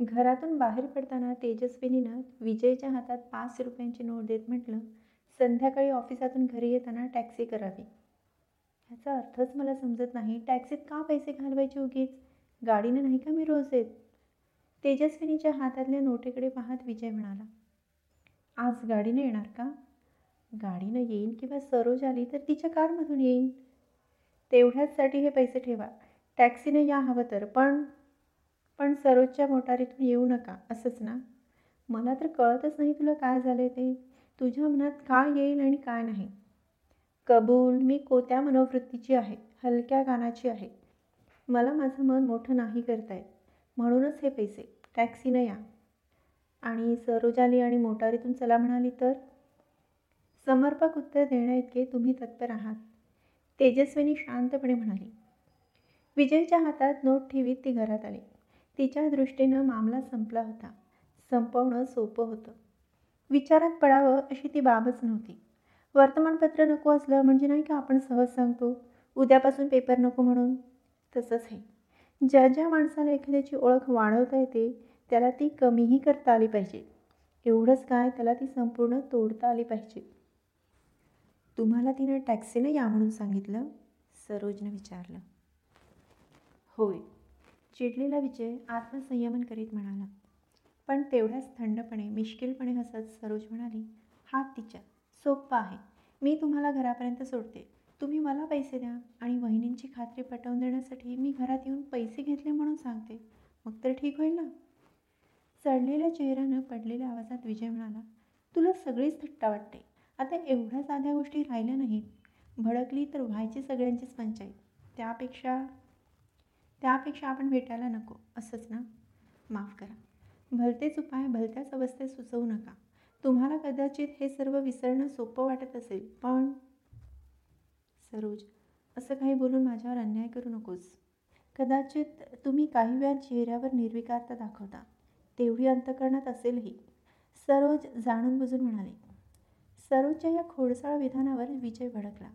घरातून बाहेर पडताना तेजस्विनीनं विजयच्या हातात पाच रुपयांची नोट देत म्हटलं संध्याकाळी ऑफिसातून घरी येताना टॅक्सी करावी. ह्याचा अर्थच मला समजत नाही टॅक्सीत का पैसे घालवायचे उगीच? गाडीने नाही का मी रोज येत? तेजस्विनीच्या हातातल्या नोटेकडे पाहत विजय म्हणाला आज गाडीने येणार का? गाडीनं येईन किंवा सरोज आली तर तिच्या कारमधून येईन. तेवढ्याचसाठी हे पैसे ठेवा. टॅक्सीने या हवं तर पण पण सरोजच्या मोटारीतून येऊ नका असंच ना? मला तर कळतच नाही तुला काय झालं ते. तुझ्या मनात काय येईल आणि काय नाही? कबूल मी कोत्या मनोवृत्तीची आहे हलक्या गानाची आहे. मला माझं मन मोठं नाही करता म्हणूनच हे पैसे टॅक्सीनं या. आणि सरोज आली आणि मोटारीतून चला म्हणाली तर? समर्पक उत्तर देण्याइतके तुम्ही तत्पर आहात. तेजस्विनी शांतपणे म्हणाली. विजयच्या हातात नोट ठेवीत ती घरात आली. तिच्या दृष्टीनं मामला संपला होता. संपवणं सोपं होतं. विचारात पडावं अशी ती बाबच नव्हती. वर्तमानपत्र नको असलं म्हणजे नाही का आपण सहज सांगतो उद्यापासून पेपर नको म्हणून? तसंच आहे. ज्या ज्या माणसाला एखाद्याची ओळख वाढवता येते त्याला ती कमीही करता आली पाहिजे. एवढंच काय त्याला ती संपूर्ण तोडता आली पाहिजे. तुम्हाला तिनं टॅक्सीनं या म्हणून सांगितलं? सरोजनं विचारलं. होय. चिडलेला विजय आत्मसंयमन करीत म्हणाला. पण तेवढ्याच थंडपणे मिश्किलपणे हसत सरोज म्हणाली हा तिच्या सोप्पा आहे. मी तुम्हाला घरापर्यंत सोडते. तुम्ही मला पैसे द्या आणि वहिनींची खात्री पटवून देण्यासाठी मी घरात येऊन पैसे घेतले म्हणून सांगते. मग तर ठीक होईल ना? चढलेल्या चेहऱ्यानं पडलेल्या आवाजात विजय म्हणाला तुला सगळीच थट्टा वाटते. आता एवढ्या साध्या गोष्टी राहिल्या नाहीत. भडकली तर व्हायची सगळ्यांचीच पंचायत त्यापेक्षा त्यापेक्षा आपण भेटायला नको असंच ना? माफ करा. भलतेच उपाय भलत्याच अवस्थेत सुचवू नका. तुम्हाला कदाचित हे सर्व विसरणं सोपं वाटत असेल पण सरोज असं काही बोलून माझ्यावर अन्याय करू नकोस. कदाचित तुम्ही काही वेळा चेहऱ्यावर निर्विकारता दाखवता. तेवढी अंतकरणात असेलही. सरोज जाणून बुजून म्हणाले सरोजच्या या खोडसाळ विधानावर विजय भडकला.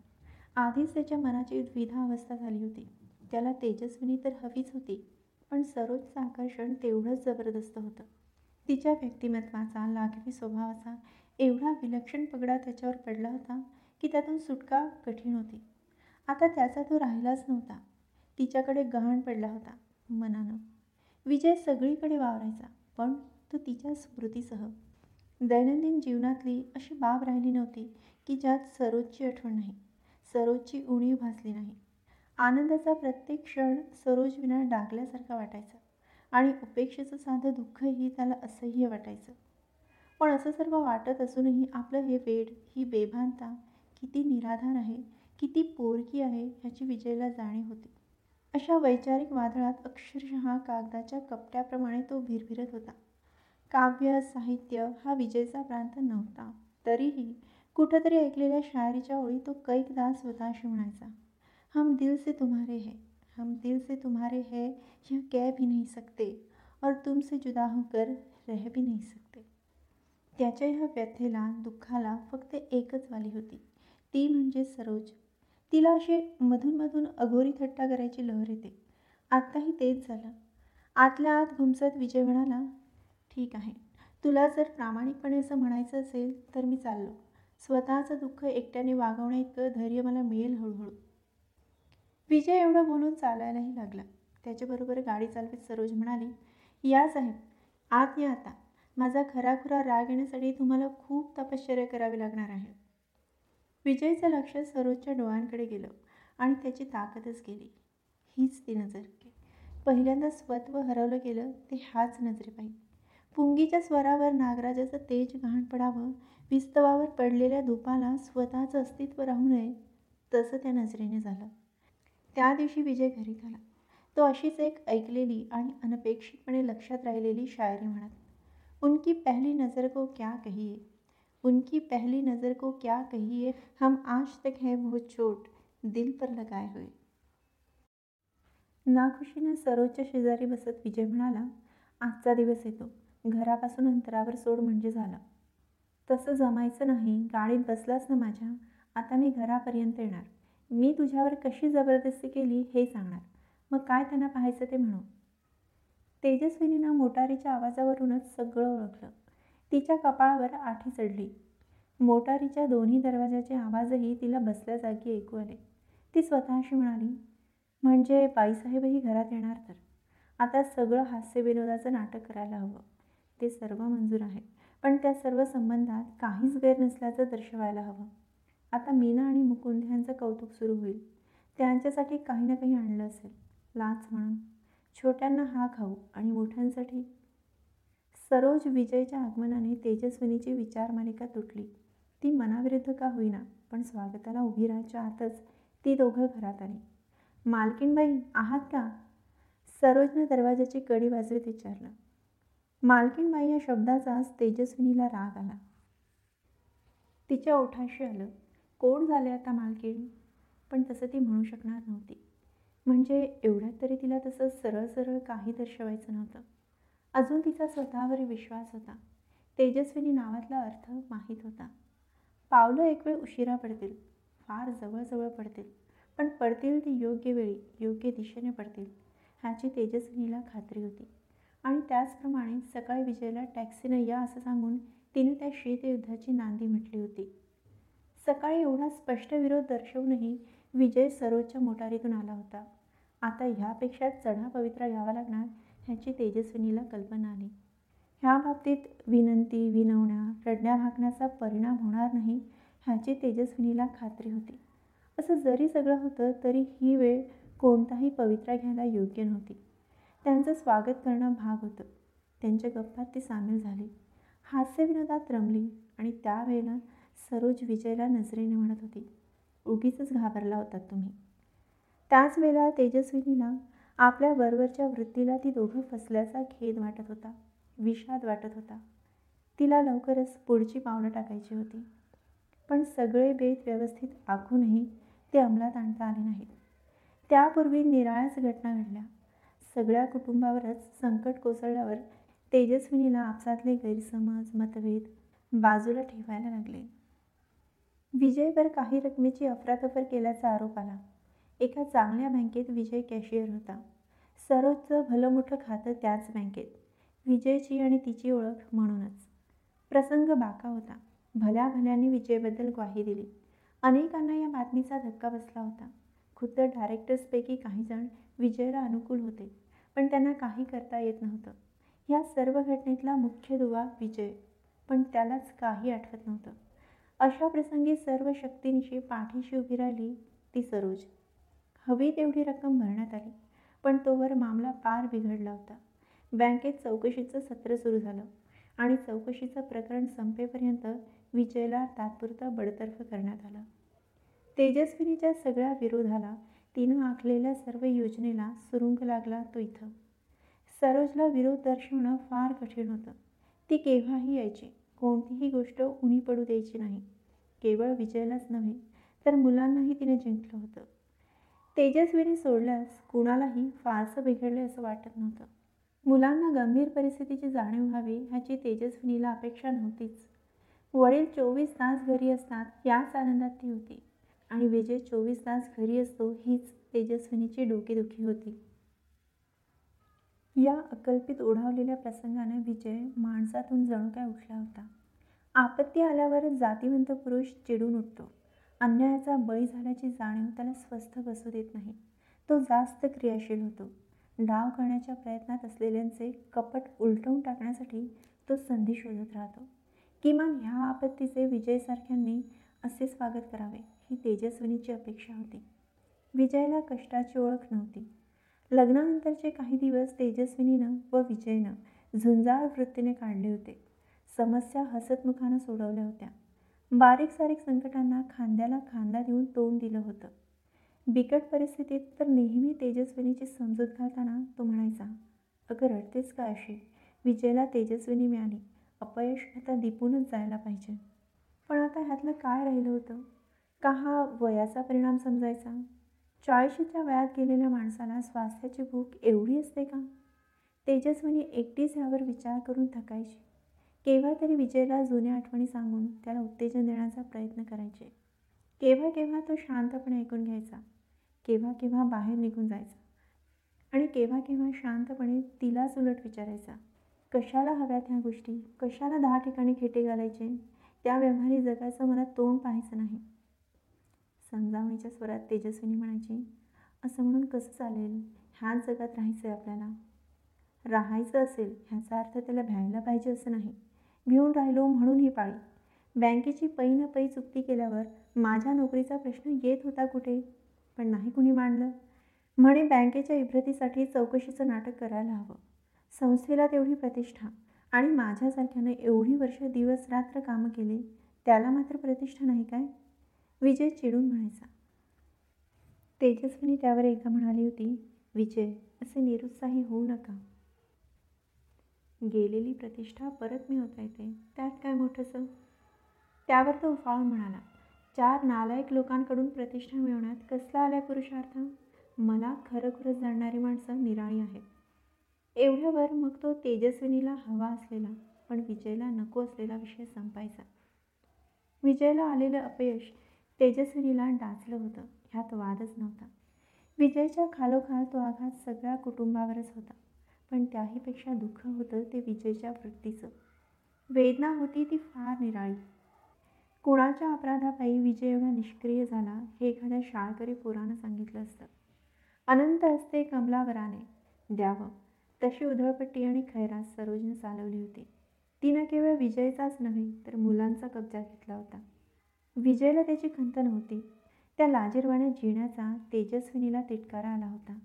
आधीच त्याच्या मनाची द्विधा अवस्था झाली होती. त्याला तेजस्विनी तर हवीच होती पण सरोजचं आकर्षण तेवढंच जबरदस्त होतं. तिच्या व्यक्तिमत्वाचा लाघवी स्वभावाचा एवढा विलक्षण पगडा त्याच्यावर पडला होता की त्यातून सुटका कठीण होती. आता त्याचा तो राहिलाच नव्हता. तिच्याकडे गहाण पडला होता मनानं. विजय सगळीकडे वावरायचा पण तो तिच्या स्मृतीसह. दैनंदिन जीवनातली अशी बाब राहिली नव्हती की ज्यात सरोजची आठवण नाही. सरोजची उणीव भासली नाही. आनंदाचा प्रत्येक क्षण सरोजविना डागल्यासारखा वाटायचा आणि उपेक्षेचं साधं दुःखही त्याला असह्य वाटायचं. पण असं सर्व वाटत असूनही आपलं हे वेड ही बेभानता किती निराधार आहे किती पोरकी आहे ह्याची विजयला जाणीव होती. अशा वैचारिक वादळात अक्षरशः कागदाच्या कपट्याप्रमाणे तो भिरभिरत होता. काव्य साहित्य हा विजयचा प्रांत नव्हता. तरीही कुठंतरी ऐकलेल्या शायरीच्या ओळी तो कैकदा स्वतःशी म्हणायचा हम दिल से तुम्हारे हैं हम दिल से तुम्हारे हैं यह कह भी नहीं सकते और तुमसे जुदा होकर रह भी नहीं सकते। त्याच्या ह्या व्यथेला दुःखाला फक्त एकच वाली होती ती म्हणजे सरोज. तिला अशी मधूनमधून अघोरी थट्टा करायची लहर येते. आत्ताही तेच झालं. आतल्या आत घुमसत विजय म्हणाला ठीक आहे. तुला जर प्रामाणिकपणे असं म्हणायचं असेल तर मी चाललो. स्वतःचं दुःख एकट्याने वागवण्या इतकं धैर्य मला मिळेल हळूहळू. विजय एवढं बोलून चालायलाही लागला. त्याच्याबरोबर गाडी चालवीत सरोज म्हणाली या साहेब आत या आता. माझा खराखुरा राग येण्यासाठी तुम्हाला खूप तपश्चर्या करावी लागणार आहे. विजयचं लक्ष सरोजच्या डोळ्यांकडे गेलं आणि त्याची ताकदच गेली. हीच ती नजर. पहिल्यांदा स्वत्व हरवलं गेलं ते हाच नजरेपायी पुंगीच्या स्वरावर नागराजाचं तेज घाण पडावं विस्तवावर पडलेल्या धुपाला स्वतःचं अस्तित्व राहू नये तसं त्या नजरेने झालं. त्या दिवशी विजय घरी आला तो अशीच एक ऐकलेली आणि अनपेक्षितपणे लक्षात राहिलेली शायरी म्हणत उनकी पहली नज़र को क्या कहिए? उनकी पहली नज़र को क्या कहिए? हम आज तक है वो चोट दिल पर लगाए हुए. नाखुशीनं सरोजच्या शेजारी बसत विजय म्हणाला आजचा दिवस येतो. घरापासून अंतरावर सोड म्हणजे झालं. तसं जमायचं नाही. गाडीत बसलाच ना माझ्या? आता मी घरापर्यंत येणार. मी तुझ्यावर कशी जबरदस्ती केली हे सांगणार. मग काय त्यांना पाहायचं ते म्हणू. तेजस्विनीनं मोटारीच्या आवाजावरूनच सगळं ओळखलं. तिच्या कपाळावर आठी चढली. मोटारीच्या दोन्ही दरवाजाचे आवाजही तिला बसल्या जागी ऐकू आले. ती स्वतःशी म्हणाली म्हणजे बाईसाहेबही घरात येणार तर? आता सगळं हास्यविनोदाचं नाटक करायला हवं. ते सर्व मंजूर आहे. पण त्या सर्व संबंधात काहीच गैर नसल्याचं दर्शवायला हवं. आता मीना आणि मुकुंद यांचं कौतुक सुरू होईल. त्यांच्यासाठी काही ना काही आणलं असेल. लाच म्हणून. छोट्यांना हा खाऊ आणि मोठ्यांसाठी. सरोज विजयच्या आगमनाने तेजस्विनीची विचार मालिका तुटली. ती मनाविरुद्ध का होईना पण स्वागताला उभी राहायच्या आतच ती दोघं घरात आली. मालकीणबाई आहात का? सरोजनं दरवाजाची कडी वाजवीत विचारलं. मालकीणबाई या शब्दाचाच तेजस्विनीला राग आला. तिच्या ओठाशी आलं. कोण झाले आता मालकीण? पण तसं ती म्हणू शकणार नव्हती. म्हणजे एवढ्यात तरी तिला तसं सरळ सरळ काही दर्शवायचं नव्हतं. अजून तिचा स्वतःवर विश्वास होता. तेजस्विनी नावातला अर्थ माहीत होता. पावलं एक वेळ उशिरा पडतील. फार जवळजवळ पडतील. पण पडतील ती योग्य वेळी योग्य दिशेने पडतील ह्याची तेजस्विनीला खात्री होती. आणि त्याचप्रमाणे सकाळी विजयला टॅक्सीनं या असं सांगून तिने त्या शीतयुद्धाची नांदी म्हटली होती. सकाळी एवढा स्पष्ट विरोध दर्शवूनही विजय सरोजच्या मोटारीतून आला होता. आता ह्यापेक्षा चढा पवित्रा घ्यावा लागणार ह्याची तेजस्विनीला कल्पना आली. ह्या बाबतीत विनंती विनवण्या रडण्या भागण्याचा परिणाम होणार नाही ह्याची तेजस्विनीला खात्री होती. असं जरी सगळं होतं तरी ही वेळ कोणताही पवित्रा घ्यायला योग्य नव्हती. त्यांचं स्वागत करणं भाग होतं. त्यांच्या गप्पात ती सामील झाली. हास्यविनोदात रमली आणि त्यावेळेला सरोज विजयला नजरेने म्हणत होती उगीच घाबरला होता तुम्ही. त्याच वेळेला तेजस्विनीला आपल्या वरवरच्या वृत्तीला ती दोघं फसल्याचा खेद वाटत होता विषाद वाटत होता. तिला लवकरच पुढची पावलं टाकायची होती. पण सगळे बेत व्यवस्थित आखूनही ते अंमलात आणता आले नाहीत. त्यापूर्वी निराळ्याच घटना घडल्या. सगळ्या कुटुंबावरच संकट कोसळल्यावर तेजस्विनीला आपसातले गैरसमज मतभेद बाजूला ठेवायला लागले. विजयवर काही रकमेची अफरातफर केल्याचा आरोप आला. एका चांगल्या बँकेत विजय कॅशियर होता. सरोजचं भलं मोठं खातं त्याच बँकेत. विजयची आणि तिची ओळख म्हणूनच. प्रसंग बाका होता. भल्या भल्याने विजयबद्दल ग्वाही दिली. अनेकांना या बातमीचा धक्का बसला होता. खुद्द डायरेक्टर्सपैकी काहीजण विजयला अनुकूल होते पण त्यांना काही करता येत नव्हतं. ह्या सर्व घटनेतला मुख्य दुवा विजय पण त्यालाच काही आठवत नव्हतं. अशा प्रसंगी सर्व शक्तींशी पाठीशी उभी राहिली ती सरोज. हवी तेवढी रक्कम भरण्यात आली पण तोवर मामला पार बिघडला होता. बँकेत चौकशीचं सत्र सुरू झालं आणि चौकशीचं प्रकरण संपेपर्यंत विजयला तात्पुरता बडतर्फ करण्यात आलं. तेजस्विनीच्या सगळ्या विरोधाला तिनं आखलेल्या सर्व योजनेला सुरुंग लागला तो इथं. सरोजला विरोध दर्शवणं फार कठीण होतं. ती केव्हाही यायची कोणतीही गोष्ट उणी पडू द्यायची नाही. केवळ विजयालाच नव्हे तर मुलांनाही तिने जिंकलं होतं. तेजस्वीने सोडल्यास कुणालाही फारसं बिघडले असं वाटत नव्हतं. मुलांना गंभीर परिस्थितीची जाणीव व्हावी ह्याची तेजस्विनीला अपेक्षा नव्हतीच. वडील चोवीस तास घरी असतात याच आनंदात ती होती. आणि विजय चोवीस तास घरी असतो हीच तेजस्विनीची डोकेदुखी होती. या अकल्पित ओढावलेल्या प्रसंगाने विजय माणसातून जणू काय उठला होता? आपत्ती आल्यावर जातीवंत पुरुष चिडून उठतो. अन्यायाचा बळी झाल्याची जाणीव त्याला स्वस्थ बसू देत नाही. तो जास्त क्रियाशील होतो. डाव करण्याच्या प्रयत्नात असलेल्यांचे कपट उलटवून टाकण्यासाठी तो संधी शोधत राहतो. किमान ह्या आपत्तीचे विजयसारख्यांनी असे स्वागत करावे ही तेजस्विनीची अपेक्षा होती. विजयला कष्टाची ओळख नव्हती. लग्नानंतरचे काही दिवस तेजस्विनीनं व विजयनं झुंजाळ वृत्तीने काढले होते. समस्या हसतमुखानं सोडवल्या होत्या. बारीक सारीक संकटांना खांद्याला खांदा देऊन तोंड दिलं होतं. बिकट परिस्थितीत तर नेहमी तेजस्विनीची समजूत घालताना तो म्हणायचा अगं रडतेच का अशी? विजयला तेजस्विनी मिळाली. अपयश आता दिपूनच जायला पाहिजे. पण आता ह्यातलं काय राहिलं होतं? का हा वयाचा परिणाम समजायचा? चाळीशीच्या वयात गेलेल्या माणसाला स्वास्थ्याची भूक एवढी असते का? तेजस्विनी एकटीच ह्यावर विचार करून थकायची. केव्हा तरी विजयला जुन्या आठवणी सांगून त्याला उत्तेजन देण्याचा प्रयत्न करायचे. केव्हा केव्हा तो शांतपणे ऐकून घ्यायचा. केव्हा केव्हा बाहेर निघून जायचा. आणि केव्हा केव्हा शांतपणे तिलाच उलट विचारायचा. कशाला हव्यात ह्या गोष्टी? कशाला दहा ठिकाणी खेटे घालायचे? त्या व्यवहारी जगाचं मला तोंड पाहायचं नाही. समजावणीच्या स्वरात तेजस्विनी म्हणायची असं म्हणून कसं चालेल? ह्याच जगात राहायचं आहे आपल्याला. राहायचं असेल ह्याचा अर्थ त्याला भ्यायला पाहिजे असं नाही. भिवून राहिलो म्हणून ही पाळी. बँकेची पै न पै चुकती केल्यावर माझ्या नोकरीचा प्रश्न येत होता कुठे? पण नाही कुणी मांडलं. म्हणे बँकेच्या इब्रतीसाठी चौकशीचं नाटक करायला हवं. संस्थेला तेवढी प्रतिष्ठा आणि माझ्यासारख्यानं एवढी वर्ष दिवस रात्र कामं केली त्याला मात्र प्रतिष्ठा नाही काय? विजय चिडून म्हणायचा. तेजस्विनी त्यावर एकदा म्हणाली होती विजय असे निरुत्साही होऊ नका. गेलेली प्रतिष्ठा परत मिळवता येते. त्यात काय मोठंसं? त्यावर तो उफाळून म्हणाला चार नालायक लोकांकडून प्रतिष्ठा मिळवण्यात कसला आलाय पुरुषार्थ? मला खरोखरच जाणणारी माणसं निराळी आहेत. एवढ्यावर मग तो तेजस्विनीला हवा असलेला पण विजयला नको असलेला विषय संपायचा. विजयला आलेलं अपयश तेजस्विनीला डाचलं होतं ह्यात वादच नव्हता. विजयच्या खालोखाल तो आघात सगळ्या कुटुंबावरच होता. पण त्याहीपेक्षा दुःख होतं ते विजयच्या वृत्तीचं. वेदना होती ती फार निराळी. कुणाच्या अपराधापायी विजय एवढा निष्क्रिय झाला हे एखाद्या शाळकरी पोरानं सांगितलं असतं. अनंत असते कमलावराने द्यावं तशी उधळपट्टी आणि खैरास सरोजनं चालवली होती. तिनं केवळ विजयचाच नव्हे तर मुलांचा कब्जा घेतला होता. विजयला त्याची खंत नव्हती. त्या लाजीरवाण्या जिण्याचा तेजस्विनीला तिटकारा आला होता.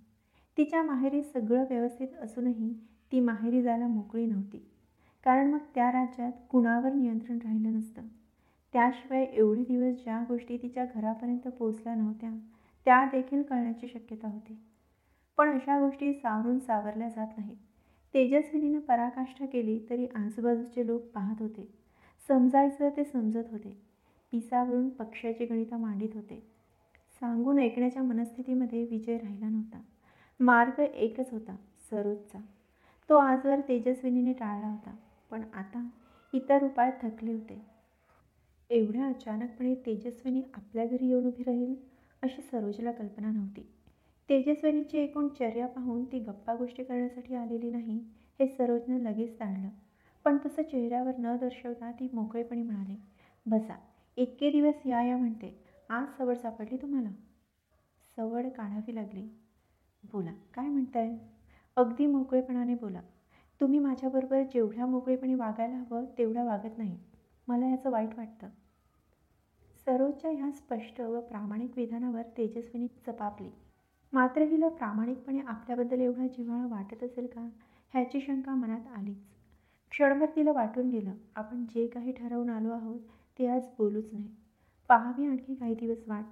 तिच्या माहेरी सगळं व्यवस्थित असूनही ती माहेरी जायला मोकळी नव्हती. कारण मग त्या राज्यात कुणावर नियंत्रण राहिलं नसतं. त्याशिवाय एवढे दिवस ज्या गोष्टी तिच्या घरापर्यंत पोचल्या नव्हत्या त्या देखील कळण्याची शक्यता होती. पण अशा गोष्टी सावरून सावरल्या जात नाहीत. तेजस्विनीनं पराकाष्ठा केली तरी आजूबाजूचे लोक पाहत होते. समजायचं ते समजत होते. पिसावरून पक्षाची गणिता मांडित होते. सांगून ऐकण्याच्या मनस्थितीमध्ये विजय राहिला नव्हता. मार्ग एकच होता सरोजचा. तो आजवर तेजस्विनीने टाळला होता पण आता इतर उपाय थकले होते. एवढ्या अचानकपणे तेजस्विनी आपल्या घरी येऊन उभी राहील अशी सरोजला कल्पना नव्हती. तेजस्विनीची एकूण चर्या पाहून ती गप्पा गोष्टी करण्यासाठी आलेली नाही हे सरोजनं लगेच जाणलं पण तसं चेहऱ्यावर न दर्शवता ती मोकळेपणे म्हणाली बसा इतके दिवस या या म्हणते. आज सवड सापडली तुम्हाला? सवड काढावी लागली. बोला काय म्हणताय? अगदी मोकळेपणाने बोला. तुम्ही माझ्याबरोबर जेवढ्या मोकळेपणे वागायला हवं तेवढ्या वागत नाही. मला याचं वाईट वाटतं. सरोजच्या ह्या स्पष्ट व प्रामाणिक विधानावर तेजस्विनी चपापली. मात्र हिला प्रामाणिकपणे आपल्याबद्दल एवढा जिव्हाळा वाटत असेल का ह्याची शंका मनात आलीच. क्षणभर तिला वाटून गेलं आपण जे काही ठरवून आलो आहोत ते आज बोलूच नाही. पाहावी आणखी काही दिवस वाट.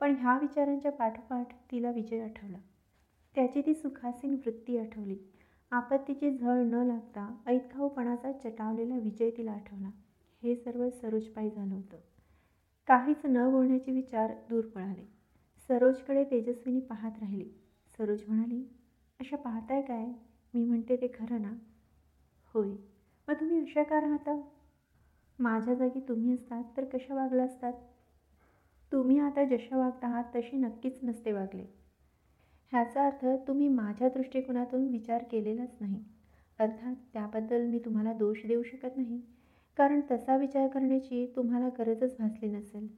पण ह्या विचारांच्या पाठोपाठ तिला विजय आठवला. त्याची ती सुखासीन वृत्ती आठवली. आपत्तीची झळ न लागता ऐतखाऊपणाचा चटावलेला विजय तिला आठवला. हे सर्व सरोजपायी झालं होतं. काहीच न बोलण्याचे विचार दूर पळाले. सरोजकडे तेजस्विनी पाहत राहिली. सरोज म्हणाली अशा पाहताय काय? मी म्हणते ते खरं ना? होय. मग तुम्ही अशा का राहता? माझ्या जागी तुम्ही असतात तर कशा वागला असतात? तुम्ही आता जशा वागत आहात तशी नक्कीच नसते वागले. ह्याचा अर्थ तुम्ही माझ्या दृष्टिकोनातून विचार केलेलाच नाही. अर्थात त्याबद्दल मी तुम्हाला दोष देऊ शकत नाही. कारण तसा विचार करण्याची तुम्हाला गरजच भासली नसेल.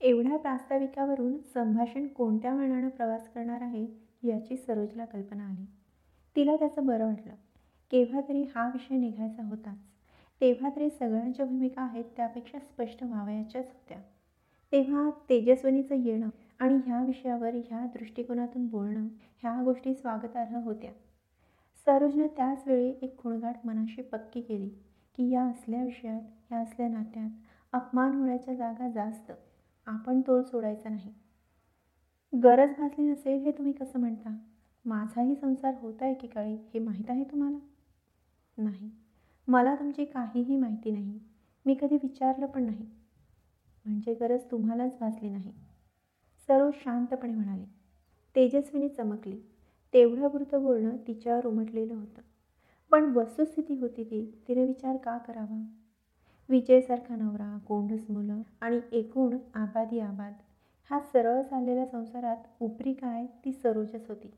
एवढ्या प्रास्ताविकावरून संभाषण कोणत्या वळणानं प्रवास करणार आहे याची सरोजला कल्पना आली. तिला त्याचं बरं वाटलं. केव्हा तरी हा विषय निघायचा होताच. तेव्हा तरी सगळ्यांच्या भूमिका आहेत त्यापेक्षा स्पष्ट व्हावयाच्याच होत्या. तेव्हा तेजस्विनीचं येणं आणि ह्या विषयावर ह्या दृष्टिकोनातून बोलणं ह्या गोष्टी स्वागतार्ह होत्या. सरोजनं त्याच वेळी एक खुणगाट मनाशी पक्की केली की या असल्या विषयात ह्या असल्या नात्यात अपमान होण्याच्या जागा जास्त. आपण तोल सोडायचा नाही. गरज भासली नसेल हे तुम्ही कसं म्हणता? माझाही संसार होता एकेकाळी हे माहीत आहे तुम्हाला? नाही. मला तुमची काहीही माहिती नाही. मी कधी विचारलं पण नाही. म्हणजे गरज तुम्हालाच भासली नाही. सरोज शांतपणे म्हणाले. तेजस्विने चमकली. तेवढं वृत्त बोलणं तिच्यावर उमटलेलं होतं. पण वस्तुस्थिती होती ती तिने विचार का करावा? विजयसारखा नवरा कोंडस मुलं आणि एकूण आबादी आबाद. हा सरळ चाललेल्या संसारात उपरी काय ती सरोजच होती.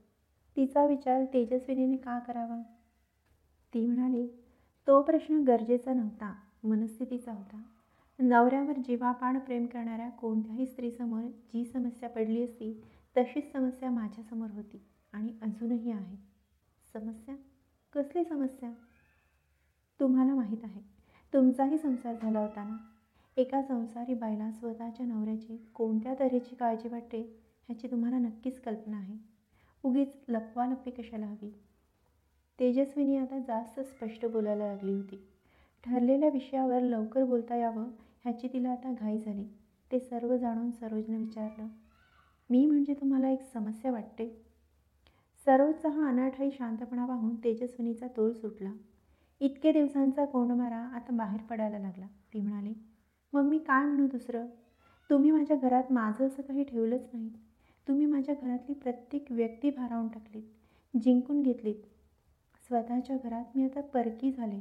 तिचा विचार तेजस्विनीने का करावा? ती म्हणाली तो प्रश्न गरजेचा नव्हता मनस्थितीचा होता. नवऱ्यावर जीवापाड प्रेम करणाऱ्या कोणत्याही स्त्रीसमोर जी समस्या पडली असती तशीच समस्या माझ्यासमोर होती आणि अजूनही आहे. समस्या? कसली समस्या? तुम्हाला माहीत आहे तुमचाही संसार झाला होता ना? एका संसारी बायला स्वतःच्या नवऱ्याची कोणत्या तऱ्हेची काळजी वाटते ह्याची तुम्हाला नक्कीच कल्पना आहे. उगीच लपवालपी कशाला हवी? तेजस्विनी आता जास्त स्पष्ट बोलायला लागली होती. ठरलेल्या विषयावर लवकर बोलता यावं ह्याची तिला आता घाई झाली. ते सर्व जाणून सरोजनं विचारलं मी म्हणजे तुम्हाला एक समस्या वाटते? सरोजचा हा अनाठाई शांतपणा पाहून तेजस्विनीचा तोल सुटला. इतके दिवसांचा कोंडमारा आता बाहेर पडायला लागला. ती म्हणाली मग मी काय म्हणू दुसरं? तुम्ही माझ्या घरात माझं असं काही ठेवलंच नाही. तुम्ही माझ्या घरातली प्रत्येक व्यक्ती भारावून टाकलीत जिंकून घेतलीत. स्वतःच्या घरात मी आता परकी झाले.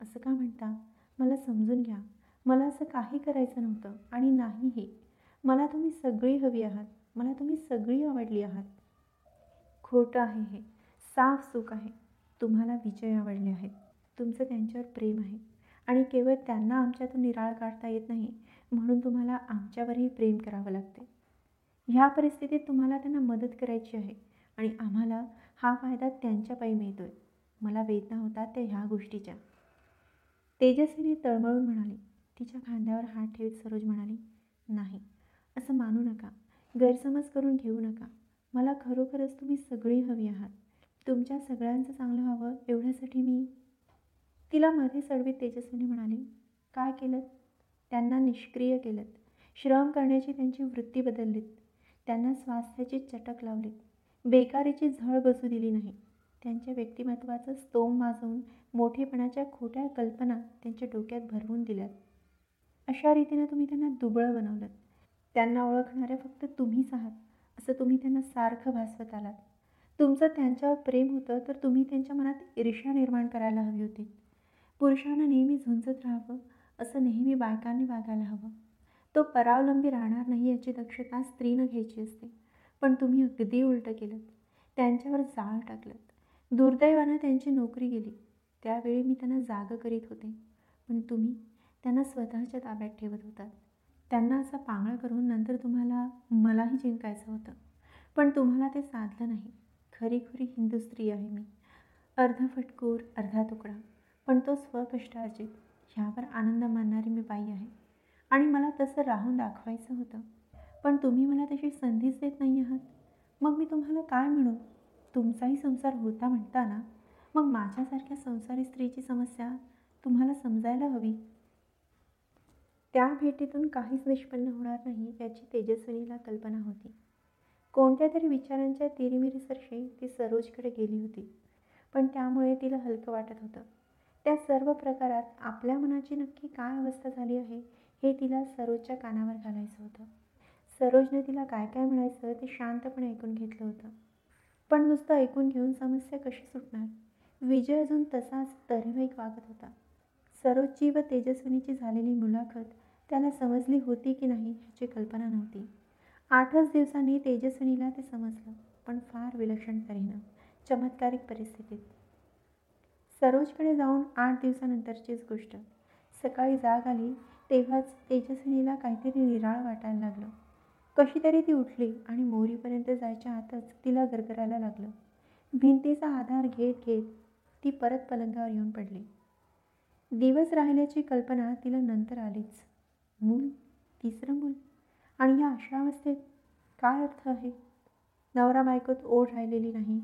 असं का म्हणता? मला समजून घ्या. मला असं काही करायचं नव्हतं आणि नाहीही मला तुम्ही सगळी हवी आहात. मला तुम्ही सगळी आवडली आहात. खोटं आहे हे. साफ सुख आहे. तुम्हाला विजय आवडले आहेत. तुमचं त्यांच्यावर प्रेम आहे. आणि केवळ त्यांना आमच्यातून निराळ काढता येत नाही. म्हणून तुम्हाला आमच्यावरही प्रेम करावं लागते. ह्या परिस्थितीत तुम्हाला त्यांना मदत करायची आहे. आणि आम्हाला हा फायदा त्यांच्यापायी मिळतो आहे मला वेदना होतात त्या ह्या गोष्टीच्या. तेजस्वीने तळमळून म्हणाली तिच्या खांद्यावर हात ठेवीत सरोज म्हणाली नाही असं मानू नका. गैरसमज करून घेऊ नका. मला खरोखरच तुम्ही सगळी हवी आहात. तुमच्या सगळ्यांचं चांगलं व्हावं एवढ्यासाठी मी तिला मध्ये सडवीत तेजस्वीने म्हणाली काय केलं त्यांना निष्क्रिय केलं श्रम करण्याची त्यांची वृत्ती बदललीत. त्यांना स्वास्थ्याची चटक लावली बेकारीची झळ बसू दिली नाही. त्यांच्या व्यक्तिमत्वाचं स्तोम माजवून मोठेपणाच्या खोट्या कल्पना त्यांच्या डोक्यात भरवून दिल्यात. अशा रीतीनं तुम्ही त्यांना दुबळं बनवलं त्यांना ओळखणाऱ्या फक्त तुम्हीच आहात असं तुम्ही त्यांना सारखं भासवत आलात. तुमचं त्यांच्यावर प्रेम होतं तर तुम्ही त्यांच्या मनात ईर्ष्या निर्माण करायला हवी होती. पुरुषांना नेहमी झुंजत राहावं असं नेहमी बायकांनी वागायला हवं. तो परावलंबी राहणार नाही याची दक्षता स्त्रीनं घ्यायची असते पण तुम्ही अगदी उलटं केलं त्यांच्यावर जाळ टाकलं दुर्दैवानं त्यांची नोकरी गेली. त्यावेळी मी त्यांना जागं करीत होते. पण तुम्ही त्यांना स्वतःच्या ताब्यात ठेवत होतात. त्यांना असा पांगळ करून नंतर तुम्हाला मलाही जिंकायचं होतं. पण तुम्हाला ते साधलं नाही. खरीखुरी हिंदू स्त्री आहे मी. अर्धा फटकूर अर्धा तुकडा. पण तो स्वकष्टार्जित ह्यावर आनंद मानणारी मी बाई आहे. आणि मला तसं राहून दाखवायचं होतं. पण तुम्ही मला तशी संधीच देत नाही आहात. मग मी तुम्हाला काय म्हणू? तुमचाही संसार होता म्हणता ना मग माझ्यासारख्या संसारी स्त्रीची समस्या तुम्हाला समजायला हवी? त्या भेटीतून काहीच निष्पन्न होणार नाही याची तेजस्विनीला कल्पना होती. कोणत्या तरी विचारांच्या तिरिमिरीसरशी ती सरोजकडे गेली होती. पण त्यामुळे तिला हलकं वाटत होतं. त्या सर्व प्रकारात आपल्या मनाची नक्की काय अवस्था झाली आहे हे तिला सरोजच्या कानावर घालायचं होतं. सरोजने तिला काय काय म्हणायचं ते शांतपणे ऐकून घेतलं होतं. पण नुसतं ऐकून घेऊन समस्या कशी सुटणार? विजय अजून तसाच तरेवाईक वागत होता. सरोजची व तेजस्विनीची झालेली मुलाखत त्याला समजली होती की नाही ह्याची कल्पना नव्हती. आठच दिवसांनी तेजस्विनीला ते समजलं पण फार विलक्षण तऱ्हेनं चमत्कारिक परिस्थितीत. सरोजकडे जाऊन आठ दिवसानंतरचीच गोष्ट. सकाळी जाग आली तेव्हाच तेजस्विनीला काहीतरी निराळ वाटायला लागलं. कशी तरी ती उठली आणि मोरीपर्यंत जायच्या आतच तिला गरगरायला लागलं. भिंतीचा आधार घेत घेत ती परत पलंगावर येऊन पडली. दिवस राहिल्याची कल्पना तिला नंतर आलीच. मूल तिसरं मूल. आणि या अशा अवस्थेत काय अर्थ आहे? नवरा बायकोत ओढ राहिलेली नाही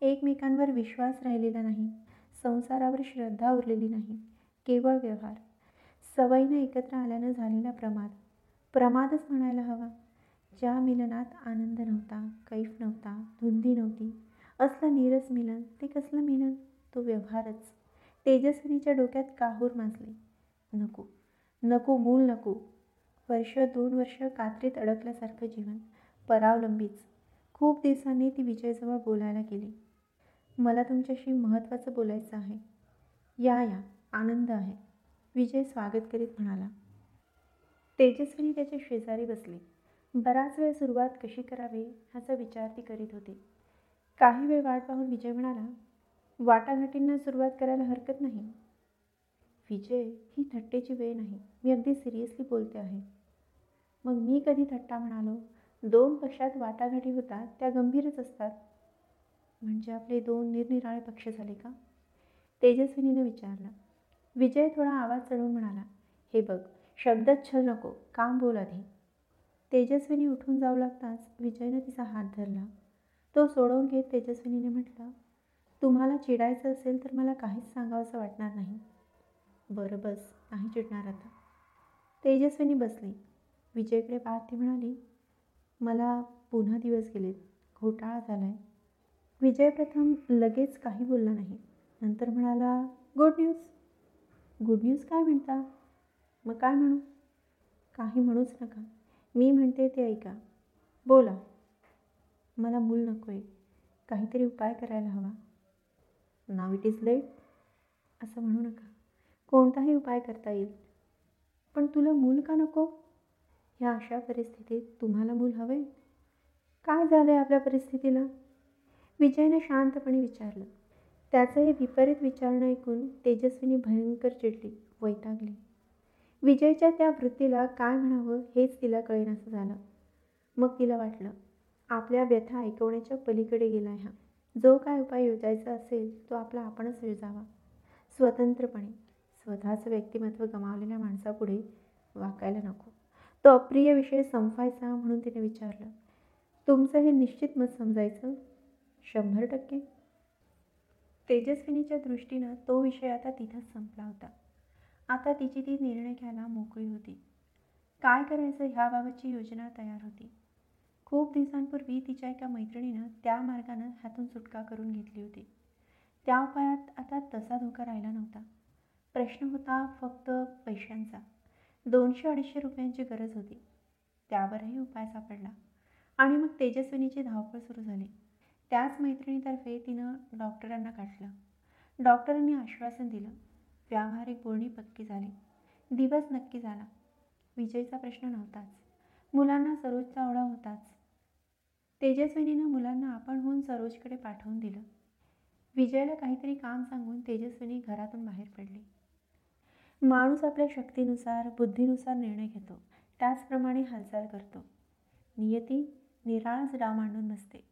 एकमेकांवर विश्वास राहिलेला नाही संसारावर श्रद्धा उरलेली नाही केवळ व्यवहार. सवयीनं एकत्र आल्यानं झालेला प्रमाद. प्रमादच म्हणायला हवा. ज्या मिलनात आनंद नव्हता कैफ नव्हता धुंदी नव्हती असलं नीरस मिलन ते कसलं मिलन? तो व्यवहारच. तेजस्विनीच्या डोक्यात काहूर माजले. नको. नको मूल नको. वर्ष दोन वर्ष कात्रीत अडकल्यासारखं जीवन. परावलंबीच. खूप दिवसांनी ती विजयजवळ बोलायला गेली. मला तुमच्याशी महत्त्वाचं बोलायचं आहे. या या. आनंद आहे. विजय स्वागत करीत म्हणाला. तेजस्विनी त्याच्या शेजारी बसली. बराच वेळ सुरुवात कशी करावी ह्याचा विचार ती करीत होती. काही वेळ वाट पाहून विजय म्हणाला वाटाघाटींना सुरुवात करायला हरकत नाही. विजय ही थट्टेची वेळ नाही. मी अगदी सिरियसली बोलते आहे. मग मी कधी थट्टा म्हणालो? दोन पक्षात वाटाघाटी होतात त्या गंभीरच असतात. म्हणजे आपले दोन निरनिराळे पक्ष झाले का? तेजस्विनीनं विचारलं. विजय थोडा आवाज चढवून म्हणाला हे बघ शब्दात छल नको काम बोल आधी. तेजस्विनी उठून जाऊ लागताच विजयनं तिचा हात धरला. तो सोडवून घेत तेजस्विनीने म्हटलं तुम्हाला चिडायचं असेल तर मला काहीच सांगावंसं वाटणार नाही. बरं बस नाही चिडणार आता. तेजस्विनी बसली. विजयकडे पाहत ती म्हणाली मला पुन्हा दिवस गेलेत घोटाळा झाला आहे विजय प्रथम लगेच काही बोलला नाही. नंतर म्हणाला गुड न्यूज. गुड न्यूज काय म्हणता? मग काय म्हणू? काही म्हणूच नका. मी म्हणते ते ऐका. बोला. मला मूल नको आहे काहीतरी उपाय करायला हवा. Now it is late. असं म्हणू नका. कोणताही उपाय करता येईल. पण तुला मूल का नको? ह्या अशा परिस्थितीत तुम्हाला मूल हवे? काय झालं आहे आपल्या परिस्थितीला? विजयने शांतपणे विचारलं. त्याचं हे विपरीत विचारणं ऐकून तेजस्विनी भयंकर चिडली वैतागली. विजयच्या त्या वृत्तीला काय म्हणावं हेच तिला कळेनासं झालं. मग तिला वाटलं आपल्या व्यथा ऐकवण्याच्या पलीकडे गेला ह्या जो काय उपाय योजायचा असेल तो आपला आपणच योजावा. स्वतंत्रपणे. स्वतःचं व्यक्तिमत्व गमावलेल्या माणसापुढे वाकायला नको. तो अप्रिय विषय संपायचा म्हणून तिने विचारलं तुमचं हे निश्चित मत समजायचं? शंभर टक्के. तेजस्विनीच्या दृष्टीनं तो विषय आता तिथंच संपला होता. आता तिची ती निर्णय घ्यायला मोकळी होती. काय करायचं ह्याबाबतची योजना तयार होती. खूप दिवसांपूर्वी तिच्या एका मैत्रिणीनं त्या मार्गानं हातून सुटका करून घेतली होती. त्या उपायात आता तसा धोका राहिला नव्हता. प्रश्न होता फक्त पैशांचा. दोनशे अडीचशे रुपयांची गरज होती. त्यावरही उपाय सापडला. आणि मग तेजस्विनीची धावपळ सुरू झाली. त्याच मैत्रिणीतर्फे तिनं डॉक्टरांना काढलं. डॉक्टरांनी आश्वासन दिलं. व्यावहारिक बोलणी पक्की झाली. दिवस नक्की झाला. विजयचा प्रश्न नव्हताच. मुलांना सरोजचा ओढा होताच. तेजस्विनीनं मुलांना आपणहून सरोजकडे पाठवून दिलं. विजयला काहीतरी काम सांगून तेजस्विनी घरातून बाहेर पडली. माणूस आपल्या शक्तीनुसार बुद्धीनुसार निर्णय घेतो. त्याचप्रमाणे हालचाल करतो. नियती निराळच डाव मांडून बसते.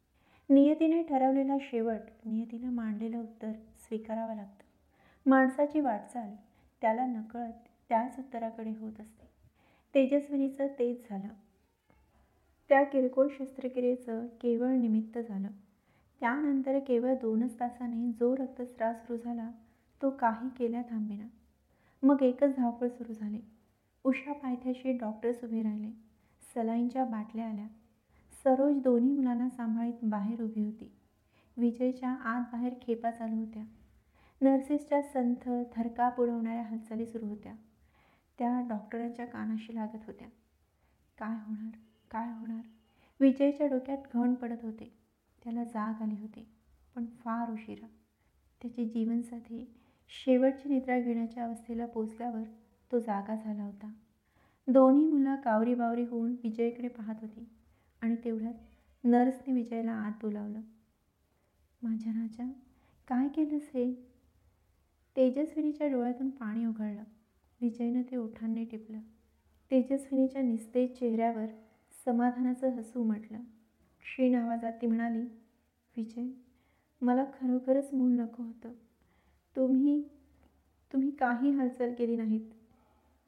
नियतीने ठरवलेला शेवट नियतीनं मांडलेलं उत्तर स्वीकारावं लागतं. माणसाची वाटचाल त्याला नकळत त्याच उत्तराकडे होत असते. तेजस्विनीचं तेच झालं. त्या किरकोळ शस्त्रक्रियेचं केवळ निमित्त झालं. त्यानंतर केवळ दोनच तासाने जो रक्तस्राव सुरू झाला तो काही केल्या थांबेना. मग एकच धावपळ सुरू झाली. उषा पायथ्याशी डॉक्टर्स उभे राहिले. सलाईंच्या बाटल्या आल्या. सरोज दोन्ही मुलांना सांभाळीत बाहेर उभी होती. विजयच्या आत बाहेर खेपा चालू होत्या. नर्सेसच्या संथ थरकाप उडवणाऱ्या हालचाली सुरू होत्या. त्या डॉक्टरांच्या कानाशी लागत होत्या. काय होणार? काय होणार? विजयच्या डोक्यात घण पडत होते. त्याला जाग आली होती पण फार उशिरा. त्याची जीवनसाथी शेवटची निद्रा घेण्याच्या अवस्थेला पोचल्यावर तो जागा झाला होता. दोन्ही मुलं कावरी बावरी होऊन विजयकडे पाहत होती आणि तेवढ्यात नर्सने विजयला आत बोलावलं. माझ्या राजा काय केलंस हे? तेजस्विनीच्या डोळ्यातून पाणी उघडलं विजयनं ते ओठांनी टिपलं. तेजस्विनीच्या निस्तेज चेहऱ्यावर समाधानाचं हसू उमटलं. क्षीण आवाजात ती म्हणाली विजय मला खरोखरच मूल नको होतं. तुम्ही तुम्ही काही हालचाल केली नाहीत.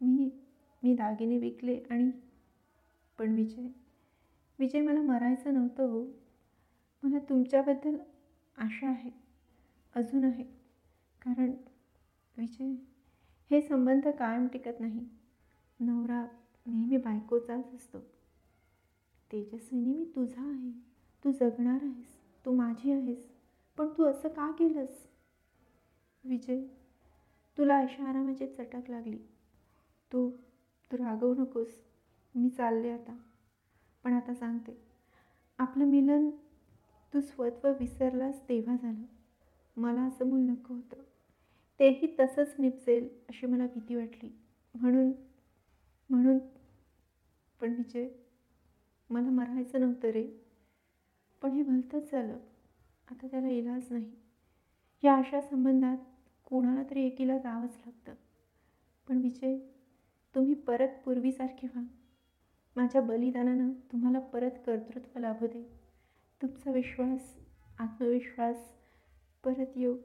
मी मी दागिने विकले आणि पण विजय विजय मला मरायचं नव्हतं हो. मला तुमच्याबद्दल आशा आहे अजून आहे. कारण विजय हे संबंध कायम टिकत नाही. नवरा नेहमी बायकोचाच असतो. तेजस्विनी मी तुझा आहे. तू जगणार आहेस. तू माझी आहेस. पण तू असं का केलंस? विजय तुला अशा आरामाची म्हणजे चटक लागली. तू तू रागवू नकोस. मी चालले आता. पण आता सांगते. आपलं मिलन तू स्वत्व विसरलास तेव्हा झालं. मला असं मूल नको होतं. तेही तसंच निपसेल अशी मला भीती वाटली. म्हणून म्हणून पण विजय मला मरायचं नव्हतं रे. पण हे भलतंच झालं. आता त्याला इलाज नाही. या अशा संबंधात कोणाला तरी एकीला जावंच लागतं. पण विजय तुम्ही परत पूर्वीसारखे व्हा. माझ्या बलिदानानं तुम्हाला परत कर्तृत्व लाभू दे. तुमचा विश्वास आत्मविश्वास परत येऊ.